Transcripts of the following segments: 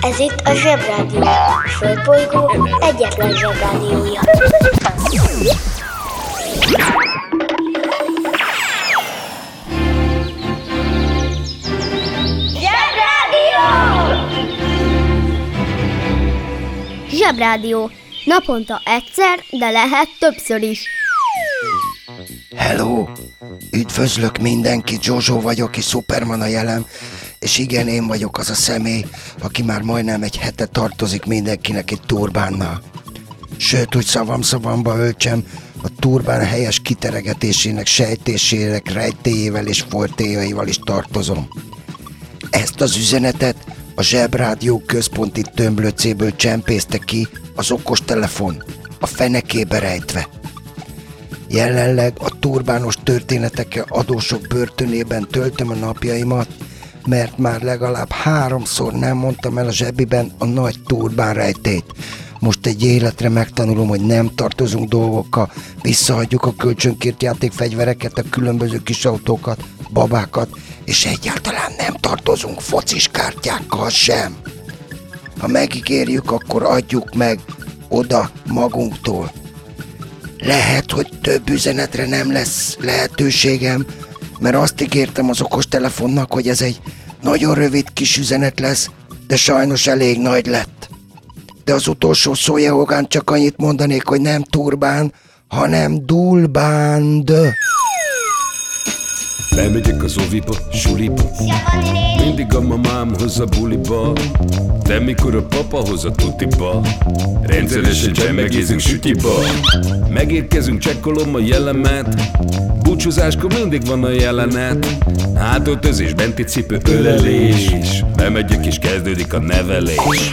Ez itt a Zsebrádió. A Földbolygó egyetlen Zsebrádiója. Zsebrádió! Zsebrádió. Naponta egyszer, de lehet többször is. Hello! Üdvözlök mindenkit, Jojo vagyok és Superman a jelem, és igen, én vagyok az a személy, aki már majdnem egy hete tartozik mindenkinek egy turbánnal. Sőt, úgy szavam szavamba öltsem, a turbán helyes kiteregetésének, sejtésének, rejtéjével és fortéjaival is tartozom. Ezt az üzenetet a Zsebrádió központi tömblöcéből csempészte ki az okostelefon, a fenekébe rejtve. Jelenleg a turbános történetekkel adósok börtönében töltöm a napjaimat, mert már legalább háromszor nem mondtam el a zsebiben a nagy turbán rejtét. Most egy életre megtanulom, hogy nem tartozunk dolgokkal, visszaadjuk a kölcsönkért játékfegyvereket, a különböző kis autókat, babákat, és egyáltalán nem tartozunk focis kártyákkal sem. Ha megígérjük, akkor adjuk meg oda magunktól. Lehet, hogy több üzenetre nem lesz lehetőségem, mert azt ígértem az okostelefonnak, hogy ez egy nagyon rövid kis üzenet lesz, de sajnos elég nagy lett. De az utolsó szójahogán csak annyit mondanék, hogy nem turbán, hanem dulbánd. Lemegyek az oviba, suliba Mindig a mamám hoz a buliba De mikor a papa hoz a tutiba Rendszeresen csemmegézünk sütiba Megérkezünk, csekkolom a jellemet Búcsúzáskor mindig van a jelenet. Hátöltözés, benti cipő, ölelés. Bemegyek és kezdődik a nevelés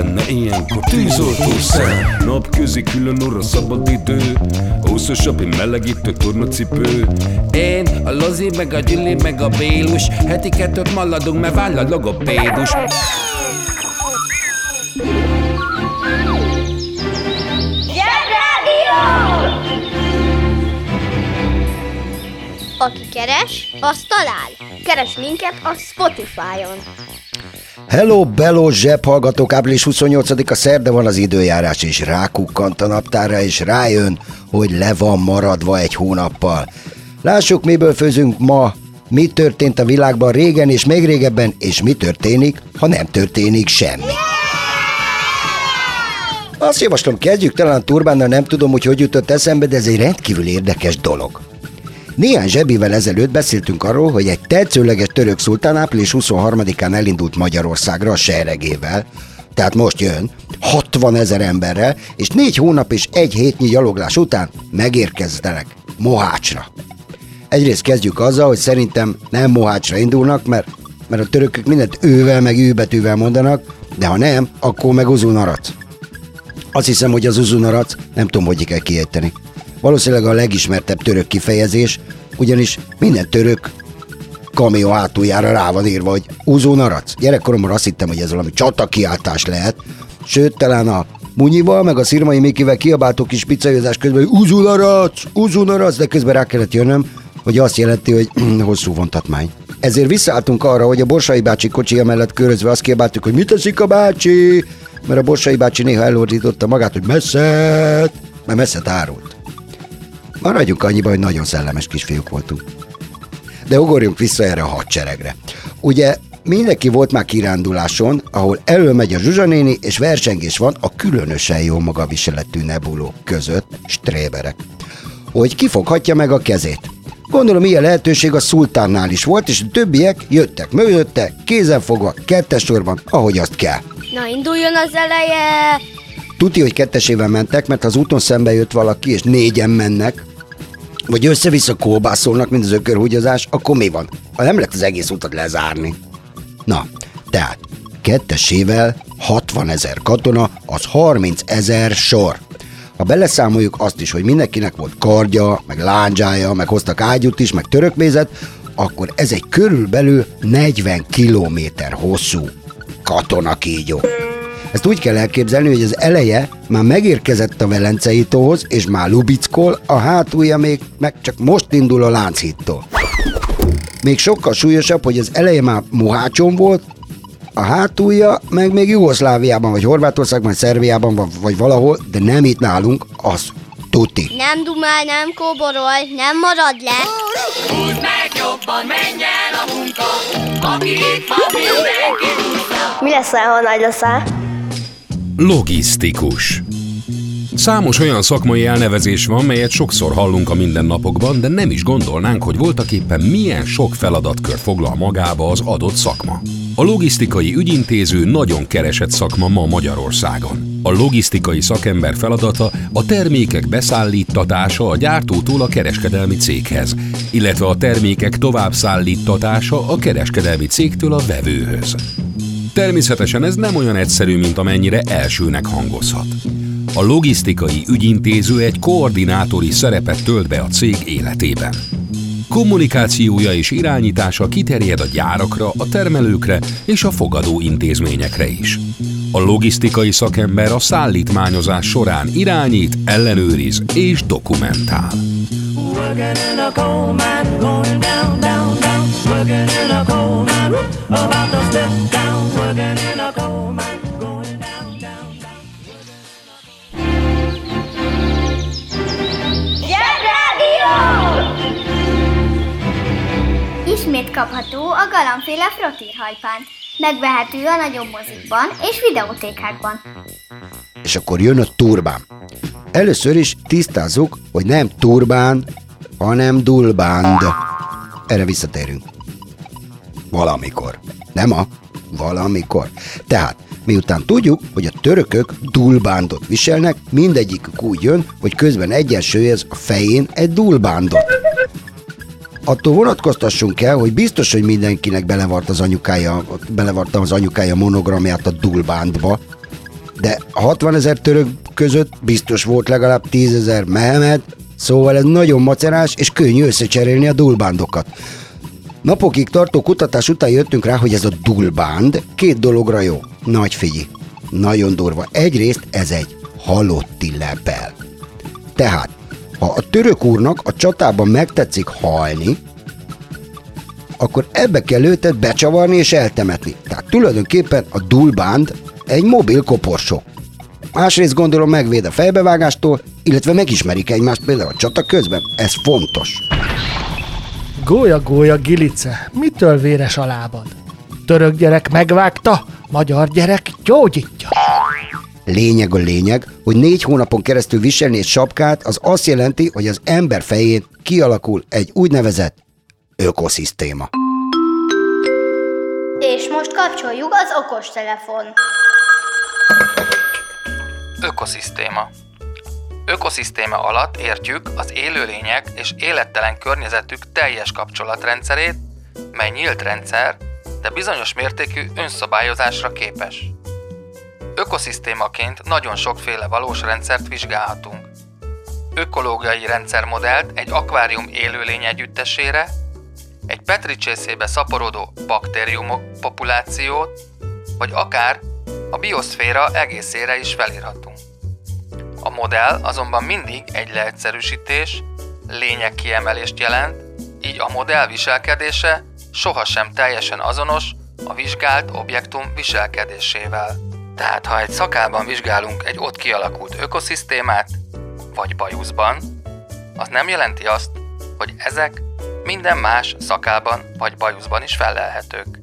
tenne ilyenkor tűzoltó szem? Napközi külön orra szabad idő Húszosabb, én melegítő tornacipő Én, a Lozi, meg a Gyüli, meg a Bélus Heti kettőt maladunk, mert váll a logopédus! Aki keres, az talál. Keres minket a Spotify-on. Hello, bello, zsebhallgatók, április 28-a szerda van az időjárás, és rákukkant a naptára, és rájön, hogy le van maradva egy hónappal. Lássuk, miből főzünk ma, mi történt a világban régen és még régebben, és mi történik, ha nem történik semmi. Azt javaslom, kezdjük talán turbánnal, nem tudom, hogy hogy jutott eszembe, de ez egy rendkívül érdekes dolog. Néhány zsebivel ezelőtt beszéltünk arról, hogy egy tetszőleges török szultán április 23-án elindult Magyarországra a seregével, tehát most jön, 60 ezer emberrel, és négy hónap és egy hétnyi gyaloglás után megérkeztenek Mohácsra. Egyrészt kezdjük azzal, hogy szerintem nem Mohácsra indulnak, mert, mert a törökök mindent ővel meg űbetűvel mondanak, de ha nem, akkor meg Uzunarac. Azt hiszem, hogy az Uzunarac, nem tudom, hogy kell kiejteni. Valószínűleg a legismertebb török kifejezés, ugyanis minden török kamió hátuljára rá van írva, hogy Uzunarac. Gyerekkoromban azt hittem, hogy ez valami csatakiáltás lehet, sőt, talán a Munyival, meg a Szirmai Mikivel kiabáltok kis pizzajozás közben, hogy Uzunarac, Uzunarac, de közben rá kellett jönnöm, hogy azt jelenti, hogy hosszú vontatmány. Ezért visszaálltunk arra, hogy a Borsai bácsi kocsia mellett körözve azt kiabáltuk, hogy mit teszik a bácsi, mert a Borsai bácsi néha elordította magát, hogy messzet, mert messzet árult. Maradjunk annyiba, hogy nagyon szellemes kisfiúk voltunk. De ugorjunk vissza erre a hadseregre. Ugye mindenki volt már kiránduláson, ahol előmegy a zsuzsanéni, és versengés van a különösen jó magaviseletű nebulók között, stréberek. Hogy kifoghatja meg a kezét. Gondolom ilyen lehetőség a szultánnál is volt, és a többiek jöttek mögötte, kézenfogva, kettes sorban, ahogy azt kell. Na, induljon az eleje! Tuti, hogy kettesével mentek, mert ha az úton szembe jött valaki, és négyen mennek, vagy össze-vissza kolbászolnak, mint az ökörhúgyozás, akkor mi van? Ha nem lehet az egész utat lezárni. Na, tehát, Kettesével 60 ezer katona, az 30 ezer sor. Ha beleszámoljuk azt is, hogy mindenkinek volt kardja, meg lándzsája, meg hoztak ágyút is, meg törökmézet, akkor ez egy körülbelül 40 kilométer hosszú katonakígyó. Ezt úgy kell elképzelni, hogy az eleje már megérkezett a Velenceitóhoz, és már lubickol, a hátulja még meg csak most indul a Lánchittól. Még sokkal súlyosabb, hogy az eleje már Mohácson volt, a hátulja meg még Jugoszláviában, vagy Horvátországban, vagy Szerbiában, vagy valahol, de nem itt nálunk, az tuti. Nem dumál, nem kóborol, nem marad le. Húzd meg jobban, menj el a munka, aki itt van, mindenki Mi lesz, ha nagy leszel? Logisztikus. Számos olyan szakmai elnevezés van, melyet sokszor hallunk a mindennapokban, de nem is gondolnánk, hogy voltak éppen milyen sok feladatkör foglal magába az adott szakma. A logisztikai ügyintéző nagyon keresett szakma ma Magyarországon. A logisztikai szakember feladata a termékek beszállítatása a gyártótól a kereskedelmi céghez, illetve a termékek továbbszállítatása a kereskedelmi cégtől a vevőhöz. Természetesen ez nem olyan egyszerű, mint amennyire elsőnek hangozhat. A logisztikai ügyintéző egy koordinátori szerepet tölt be a cég életében. Kommunikációja és irányítása kiterjed a gyárakra, a termelőkre és a fogadó intézményekre is. A logisztikai szakember a szállítmányozás során irányít, ellenőriz és dokumentál. Working in a coal mine, going down, down, down. Working in a coal mine, about to step down. Working in a coal mine, going down, down, down. Zsebrádió! Ismét kapható a galambféle frottírhajpánt. Megvehető a nagyobb mozikban és videótékákban. És akkor jön a turbán. Először is tisztázzuk, hogy nem turbán, hanem dulbánd. Erre visszatérünk. Valamikor. Nem a valamikor. Tehát, miután tudjuk, hogy a törökök dulbándot viselnek, mindegyikük úgy jön, hogy közben egyensúlyez a fején egy dulbándot. Attól vonatkoztassunk el, hogy biztos, hogy mindenkinek belevart az anyukája, belevarta az anyukája monogramját a dulbándba, de a 60 ezer török között biztos volt legalább 10 ezer Mehmet, Szóval ez nagyon macerás, és könnyű összecserélni a dulbándokat. Napokig tartó kutatás után jöttünk rá, hogy ez a dulbánd két dologra jó. Nagy figyi. Nagyon durva. Egyrészt ez egy halotti lepel. Tehát, ha a török úrnak a csatában megtetszik halni, akkor ebbe kell őtet becsavarni és eltemetni. Tehát tulajdonképpen a dulbánd egy mobil koporsó. Másrészt gondolom megvéd a fejbevágástól, illetve megismerik egymást például a csata közben. Ez fontos. Gólya-gólya gilice, mitől véres a lábad? Török gyerek megvágta, magyar gyerek gyógyítja. Lényeg a lényeg, hogy négy hónapon keresztül viselni egy sapkát, az azt jelenti, hogy az ember fején kialakul egy úgynevezett ökoszisztéma. És most kapcsoljuk az okostelefon. Ökoszisztéma Ökoszisztéma alatt értjük az élőlények és élettelen környezetük teljes kapcsolatrendszerét, mely nyílt rendszer, de bizonyos mértékű önszabályozásra képes. Ökoszisztémaként nagyon sokféle valós rendszert vizsgálhatunk. Ökológiai rendszermodellt egy akvárium élőlény együttesére, egy petricsészébe szaporodó baktériumok populációt, vagy akár a bioszféra egészére is felírhatunk. A modell azonban mindig egy leegyszerűsítés, lényegkiemelést jelent, így a modell viselkedése sohasem teljesen azonos a vizsgált objektum viselkedésével. Tehát ha egy szakában vizsgálunk egy ott kialakult ökoszisztémát, vagy bajuszban, az nem jelenti azt, hogy ezek minden más szakában vagy bajuszban is felelhetők.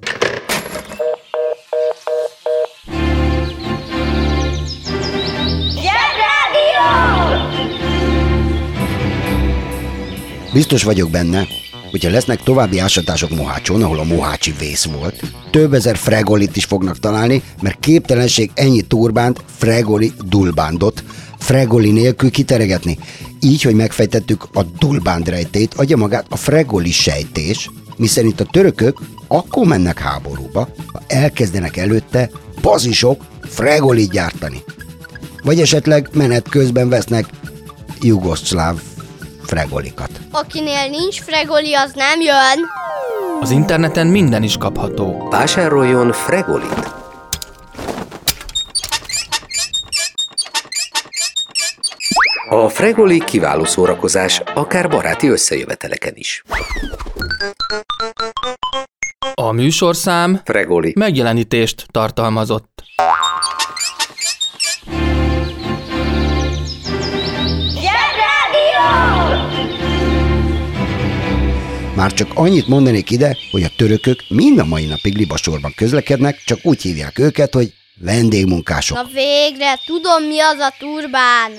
Biztos vagyok benne, hogyha lesznek további ásatások Mohácson, ahol a Mohácsi vész volt, több ezer fregolit is fognak találni, mert képtelenség ennyi turbánt, fregoli dulbándot, fregoli nélkül kiteregetni. Így, hogy megfejtettük a dulbánd rejtét, adja magát a fregoli sejtés, miszerint a törökök akkor mennek háborúba, ha elkezdenek előtte bazisok fregolit gyártani. Vagy esetleg menet közben vesznek jugoszláv fregolikat. Akinél nincs fregoli, az nem jön. Az interneten minden is kapható. Vásároljon Fregolit! A Fregoli kiváló szórakozás, akár baráti összejöveteleken is. A műsorszám Fregoli. megjelenítést tartalmazott. Már csak annyit mondanék ide, hogy a törökök mind a mai napig libasorban közlekednek, csak úgy hívják őket, hogy vendégmunkások. Na végre, tudom mi az a turbán.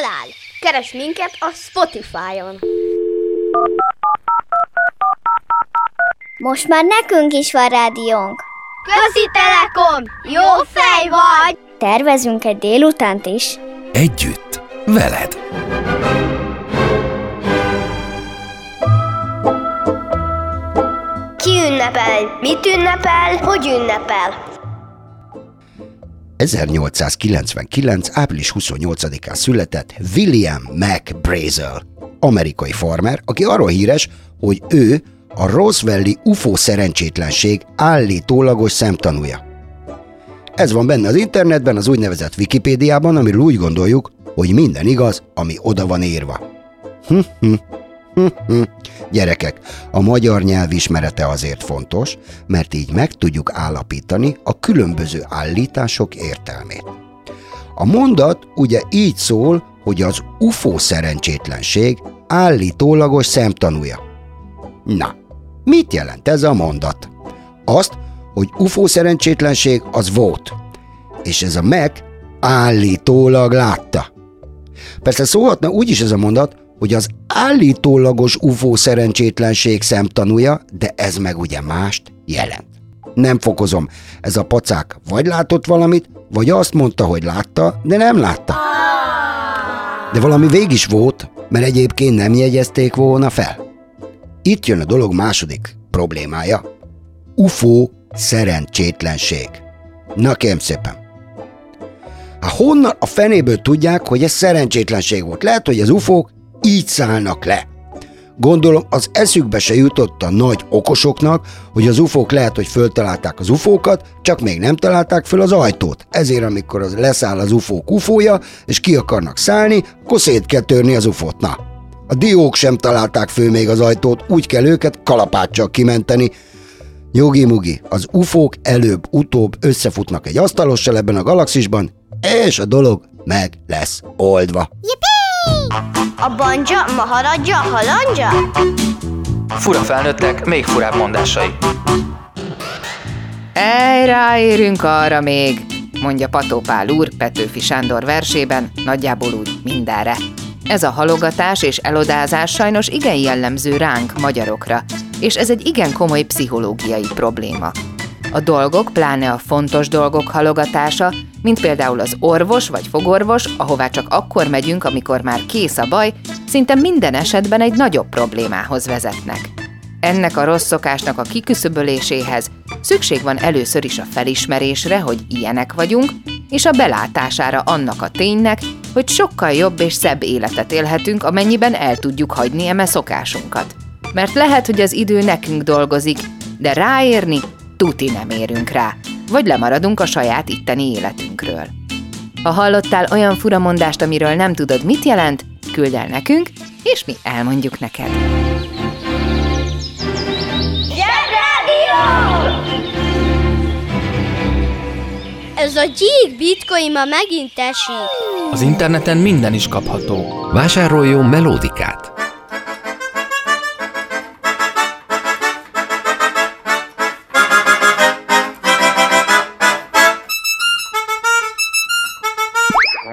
Talál. Keres minket a Spotify-on. Most már nekünk is van rádiónk. Közi Telekom! Jó fej vagy! Tervezünk egy délutánt is. Együtt, veled. Ki ünnepel? Mit ünnepel? Hogy ünnepel? 1899. április 28-án született William McBrazel, amerikai farmer, aki arról híres, hogy ő a Roswelli UFO szerencsétlenség állítólagos szemtanúja. Ez van benne az internetben, az úgynevezett Wikipédiában, amiről úgy gondoljuk, hogy minden igaz, ami oda van írva. Hm, hm. Gyerekek, a magyar nyelv ismerete azért fontos, mert így meg tudjuk állapítani a különböző állítások értelmét. A mondat ugye így szól, hogy az UFO szerencsétlenség állítólagos szemtanúja. Na, mit jelent ez a mondat? Azt, hogy UFO szerencsétlenség az volt, és ez a meg állítólag látta. Persze szólhatna úgy is ez a mondat, hogy az állítólagos UFO szerencsétlenség szemtanúja, de ez meg ugye mást jelent. Nem fokozom, ez a pacák vagy látott valamit, vagy azt mondta, hogy látta, de nem látta. De valami vég is volt, mert egyébként nem jegyezték volna fel. Itt jön a dolog második problémája. UFO szerencsétlenség. Na kérem szépen. Hát honnan a fenéből tudják, hogy ez szerencsétlenség volt? Lehet, hogy az ufók így szállnak le. Gondolom, az eszükbe se jutott a nagy okosoknak, hogy az ufók lehet, hogy föltalálták az ufókat, csak még nem találták föl az ajtót. Ezért, amikor az leszáll az ufók ufója, és ki akarnak szállni, akkor szét kell törni az ufót. Na, a diók sem találták föl még az ajtót, úgy kell őket kalapáccsal kimenteni. Jogi-mugi, az ufók előbb-utóbb összefutnak egy asztalossal ebben a galaxisban, és a dolog meg lesz oldva. A banja, maharadja, halandja? Fura felnőttek, még furább mondásai. Ej, ráérünk arra még. mondja Pató Pál úr Petőfi Sándor versében, nagyjából úgy mindenre. Ez a halogatás és elodázás sajnos igen jellemző ránk, magyarokra, és ez egy igen komoly pszichológiai probléma. A dolgok, pláne a fontos dolgok halogatása, mint például az orvos vagy fogorvos, ahová csak akkor megyünk, amikor már kész a baj, szinte minden esetben egy nagyobb problémához vezetnek. Ennek a rossz szokásnak a kiküszöböléséhez szükség van először is a felismerésre, hogy ilyenek vagyunk, és a belátására annak a ténynek, hogy sokkal jobb és szebb életet élhetünk, amennyiben el tudjuk hagyni eme szokásunkat. Mert lehet, hogy az idő nekünk dolgozik, de ráérni tuti nem érünk rá, vagy lemaradunk a saját itteni életünkről. Ha hallottál olyan furamondást, amiről nem tudod, mit jelent, küld el nekünk, és mi elmondjuk neked. Ez a gyík bitcoin ma megint esik. Az interneten minden is kapható. Vásároljon melódikát.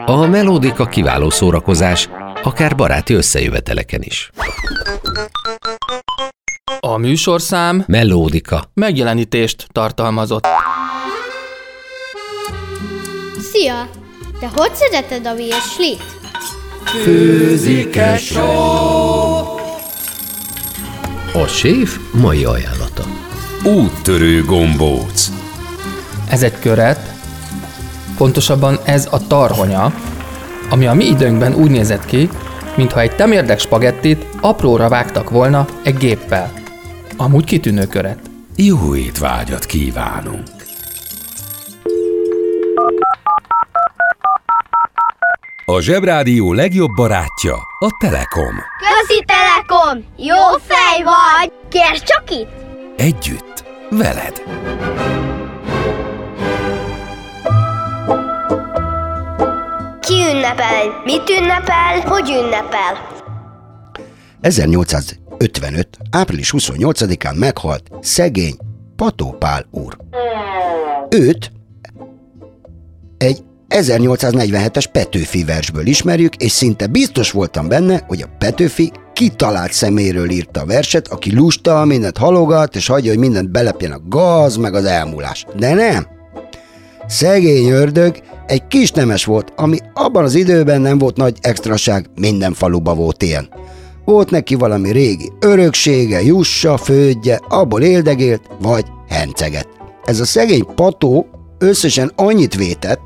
A melódika kiváló szórakozás, akár baráti összejöveteleken is. A műsorszám Melódika. megjelenítést tartalmazott. Szia! Te hogy szereted a virslit? Főzike A séf mai ajánlata. Úttörő gombóc. Ez egy köret, pontosabban ez a tarhonya, ami a mi időnkben úgy nézett ki, mintha egy temérdek spagettit apróra vágtak volna egy géppel. Amúgy kitűnő köret. Jó étvágyat kívánunk. A Zsebrádió legjobb barátja a Telekom. Közi Telekom! Jó fej vagy! Kérd csak itt! Együtt, veled. Ünnepel? Mit ünnepel? Hogy ünnepel? 1855. április 28-án meghalt szegény Pató Pál úr. Őt egy 1847-es Petőfi versből ismerjük, és szinte biztos voltam benne, hogy a Petőfi kitalált szeméről írta a verset, aki lusta, mindent halogat, és hagyja, hogy mindent belepjen a gaz, meg az elmúlás. De nem! Szegény ördög egy kis nemes volt, ami abban az időben nem volt nagy extraság, minden faluba volt ilyen. Volt neki valami régi öröksége, jussa, földje, abból éldegélt, vagy henceget. Ez a szegény pató összesen annyit vétett,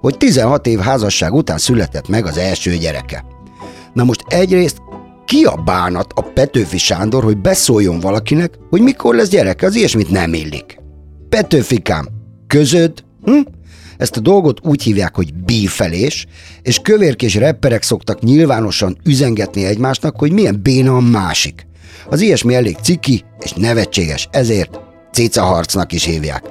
hogy 16 év házasság után született meg az első gyereke. Na most egyrészt ki a bánat a Petőfi Sándor, hogy beszóljon valakinek, hogy mikor lesz gyereke, az ilyesmit nem illik. Petőfikám, közöd, hm? Ezt a dolgot úgy hívják, hogy bífelés, és kövérkés repperek szoktak nyilvánosan üzengetni egymásnak, hogy milyen béna a másik. Az ilyesmi elég ciki és nevetséges, ezért cicaharcnak is hívják.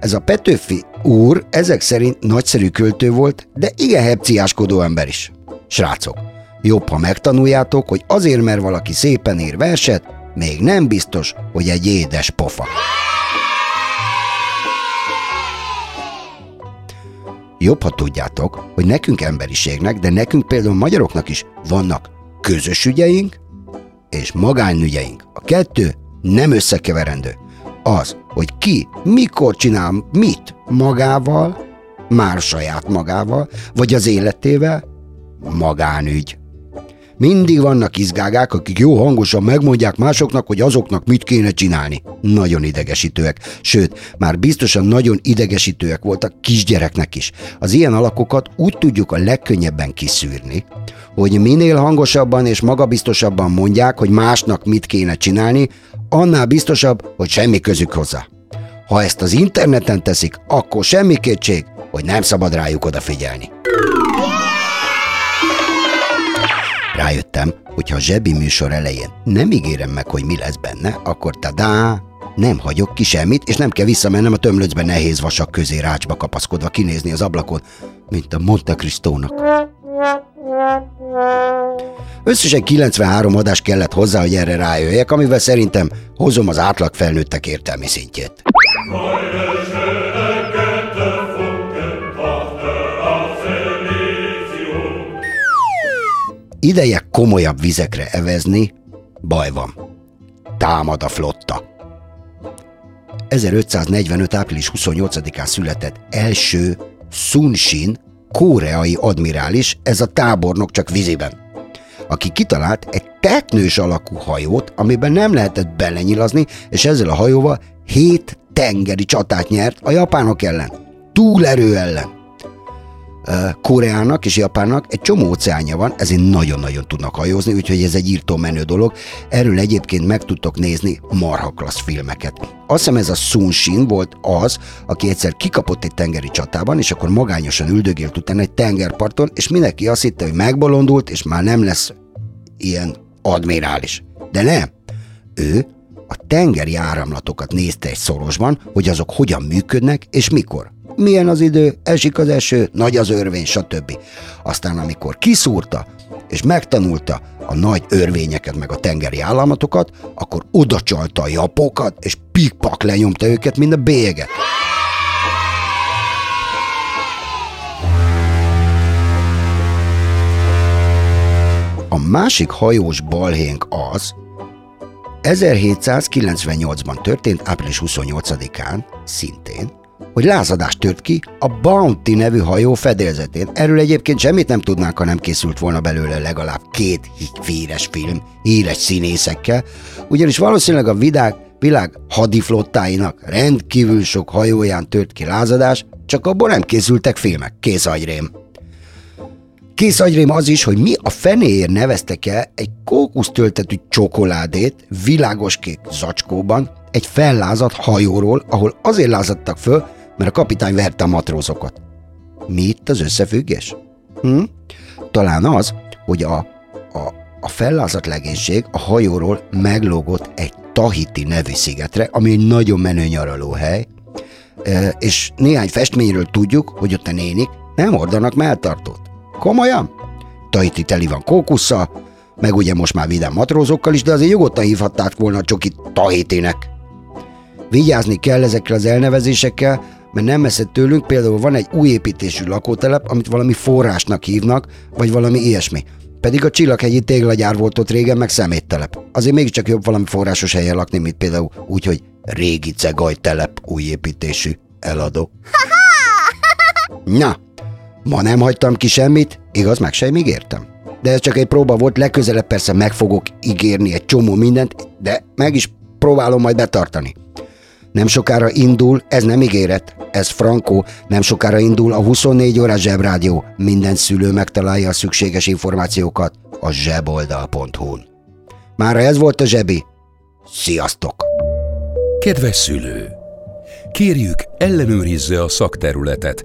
Ez a Petőfi úr ezek szerint nagyszerű költő volt, de igen hepciáskodó ember is. Srácok, jobb, ha megtanuljátok, hogy azért, mert valaki szépen ír verset, még nem biztos, hogy egy édes pofa. Jobb, ha tudjátok, hogy nekünk emberiségnek, de nekünk például magyaroknak is vannak közös ügyeink és magánügyeink. A kettő nem összekeverendő. Az, hogy ki, mikor csinál mit magával, már saját magával, vagy az életével, magánügy. Mindig vannak izgágák, akik jó hangosan megmondják másoknak, hogy azoknak mit kéne csinálni. Nagyon idegesítőek. Sőt, már biztosan nagyon idegesítőek voltak kisgyereknek is. Az ilyen alakokat úgy tudjuk a legkönnyebben kiszűrni, hogy minél hangosabban és magabiztosabban mondják, hogy másnak mit kéne csinálni, annál biztosabb, hogy semmi közük hozzá. Ha ezt az interneten teszik, akkor semmi kétség, hogy nem szabad rájuk odafigyelni. Rájöttem, hogy ha a zsebi műsor elején nem ígérem meg, hogy mi lesz benne, akkor tadá, nem hagyok ki semmit, és nem kell visszamennem a tömlöcbe nehéz vasak közé rácsba kapaszkodva kinézni az ablakon, mint a Monte Cristónak. Összesen 93 adás kellett hozzá, hogy erre rájöjjek, amivel szerintem hozom az átlag felnőttek értelmi szintjét. Ideje komolyabb vizekre evezni, baj van. Támad a flotta. 1545. április 28-án született első Sun Shin, koreai admirális, ez a tábornok csak víziben, aki kitalált egy teknős alakú hajót, amiben nem lehetett belenyilazni, és ezzel a hajóval hét tengeri csatát nyert a japánok ellen. Túlerő ellen. Koreának és Japánnak egy csomó óceánja van, ezért nagyon-nagyon tudnak hajózni, úgyhogy ez egy írtó menő dolog. Erről egyébként meg tudtok nézni marha klassz filmeket. Azt hiszem ez a Sun Shin volt az, aki egyszer kikapott egy tengeri csatában, és akkor magányosan üldögélt utána egy tengerparton, és mindenki azt hitte, hogy megbolondult, és már nem lesz ilyen admirális. De nem. Ő a tengeri áramlatokat nézte egy szorosban, hogy azok hogyan működnek és mikor milyen az idő, esik az eső, nagy az örvény, stb. Aztán amikor kiszúrta, és megtanulta a nagy örvényeket, meg a tengeri állatokat, akkor odacsalta a japokat, és pikpak lenyomta őket, mint a béget. A másik hajós balhénk az, 1798-ban történt, április 28-án, szintén, hogy lázadás tört ki a Bounty nevű hajó fedélzetén. Erről egyébként semmit nem tudnánk, ha nem készült volna belőle legalább két híres film, híres színészekkel, ugyanis valószínűleg a világ, világ hadiflottáinak rendkívül sok hajóján tört ki lázadás, csak abból nem készültek filmek. Kész agyrém. Kész agyrém az is, hogy mi a fenéért neveztek el egy kókusztöltetű csokoládét világos kék zacskóban, egy fellázadt hajóról, ahol azért lázadtak föl, mert a kapitány verte a matrózokat. Mi itt az összefüggés? Hm? Talán az, hogy a, a, a fellázadt legénység a hajóról meglógott egy Tahiti nevű szigetre, ami egy nagyon menő nyaralóhely, és néhány festményről tudjuk, hogy ott a nénik nem ordanak melltartót. Komolyan? Tahiti teli van kókusszal, meg ugye most már vidám matrózokkal is, de azért nyugodtan hívhatták volna a csokit Tahitinek. Vigyázni kell ezekkel az elnevezésekkel, mert nem messze tőlünk például van egy új építésű lakótelep, amit valami forrásnak hívnak, vagy valami ilyesmi. Pedig a Csillaghegyi téglagyár volt ott régen, meg szeméttelep. Azért mégiscsak jobb valami forrásos helyen lakni, mint például úgy, hogy régi cegaj telep, új építésű, eladó. Na, ma nem hagytam ki semmit, igaz, meg sem ígértem. De ez csak egy próba volt, legközelebb persze meg fogok ígérni egy csomó mindent, de meg is próbálom majd betartani. Nem sokára indul, ez nem ígéret, ez frankó, nem sokára indul a 24 órás zsebrádió. Minden szülő megtalálja a szükséges információkat a zseboldal.hu-n. Mára ez volt a zsebi. Sziasztok! Kedves szülő! Kérjük, ellenőrizze a szakterületet,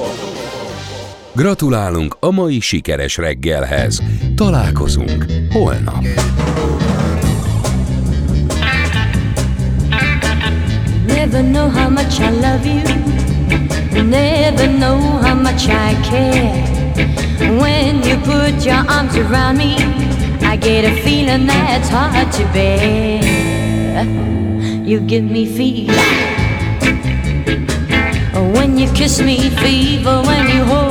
Gratulálunk a mai sikeres reggelhez. Találkozunk holnap. Never know how much I love you never know how much I care. When you put your arms around me, I get a feeling that's hard to bear. You give me fever when you kiss me, fever when you hold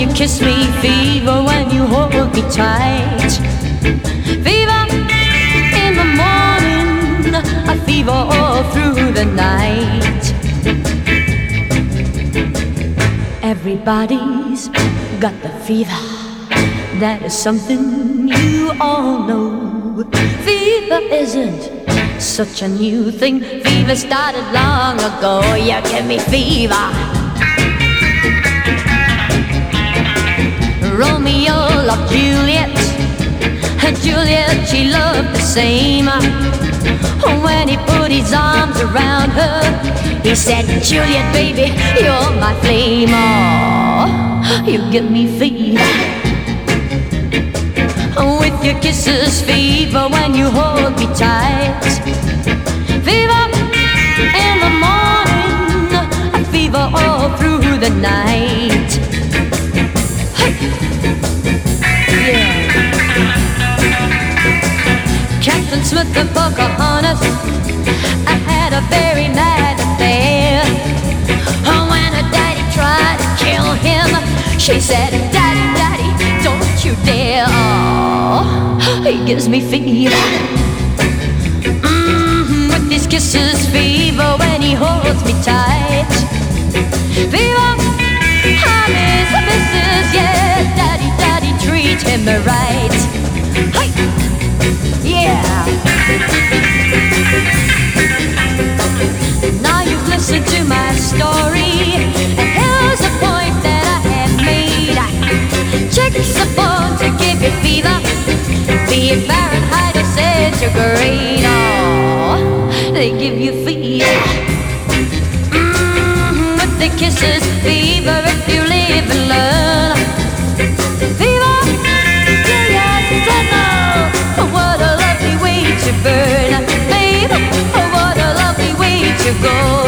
you kiss me, fever when you hold me tight. Fever in the morning, a fever all through the night. Everybody's got the fever. That is something you all know. Fever isn't such a new thing. Fever started long ago. You give me fever. Romeo loved Juliet. and Juliet, she loved the same. When he put his arms around her, he said, Juliet, baby, you're my flame. Oh, you give me fever. With your kisses, fever when you hold me tight. Smith and Pocahontas, I had a very mad affair. Oh, when her daddy tried to kill him, she said, Daddy, Daddy, don't you dare. Oh, he gives me fever. Mm-hmm, with his kisses, fever when he holds me tight. Fever, I'm his missus, yeah. Daddy, Daddy, treat him right. Go.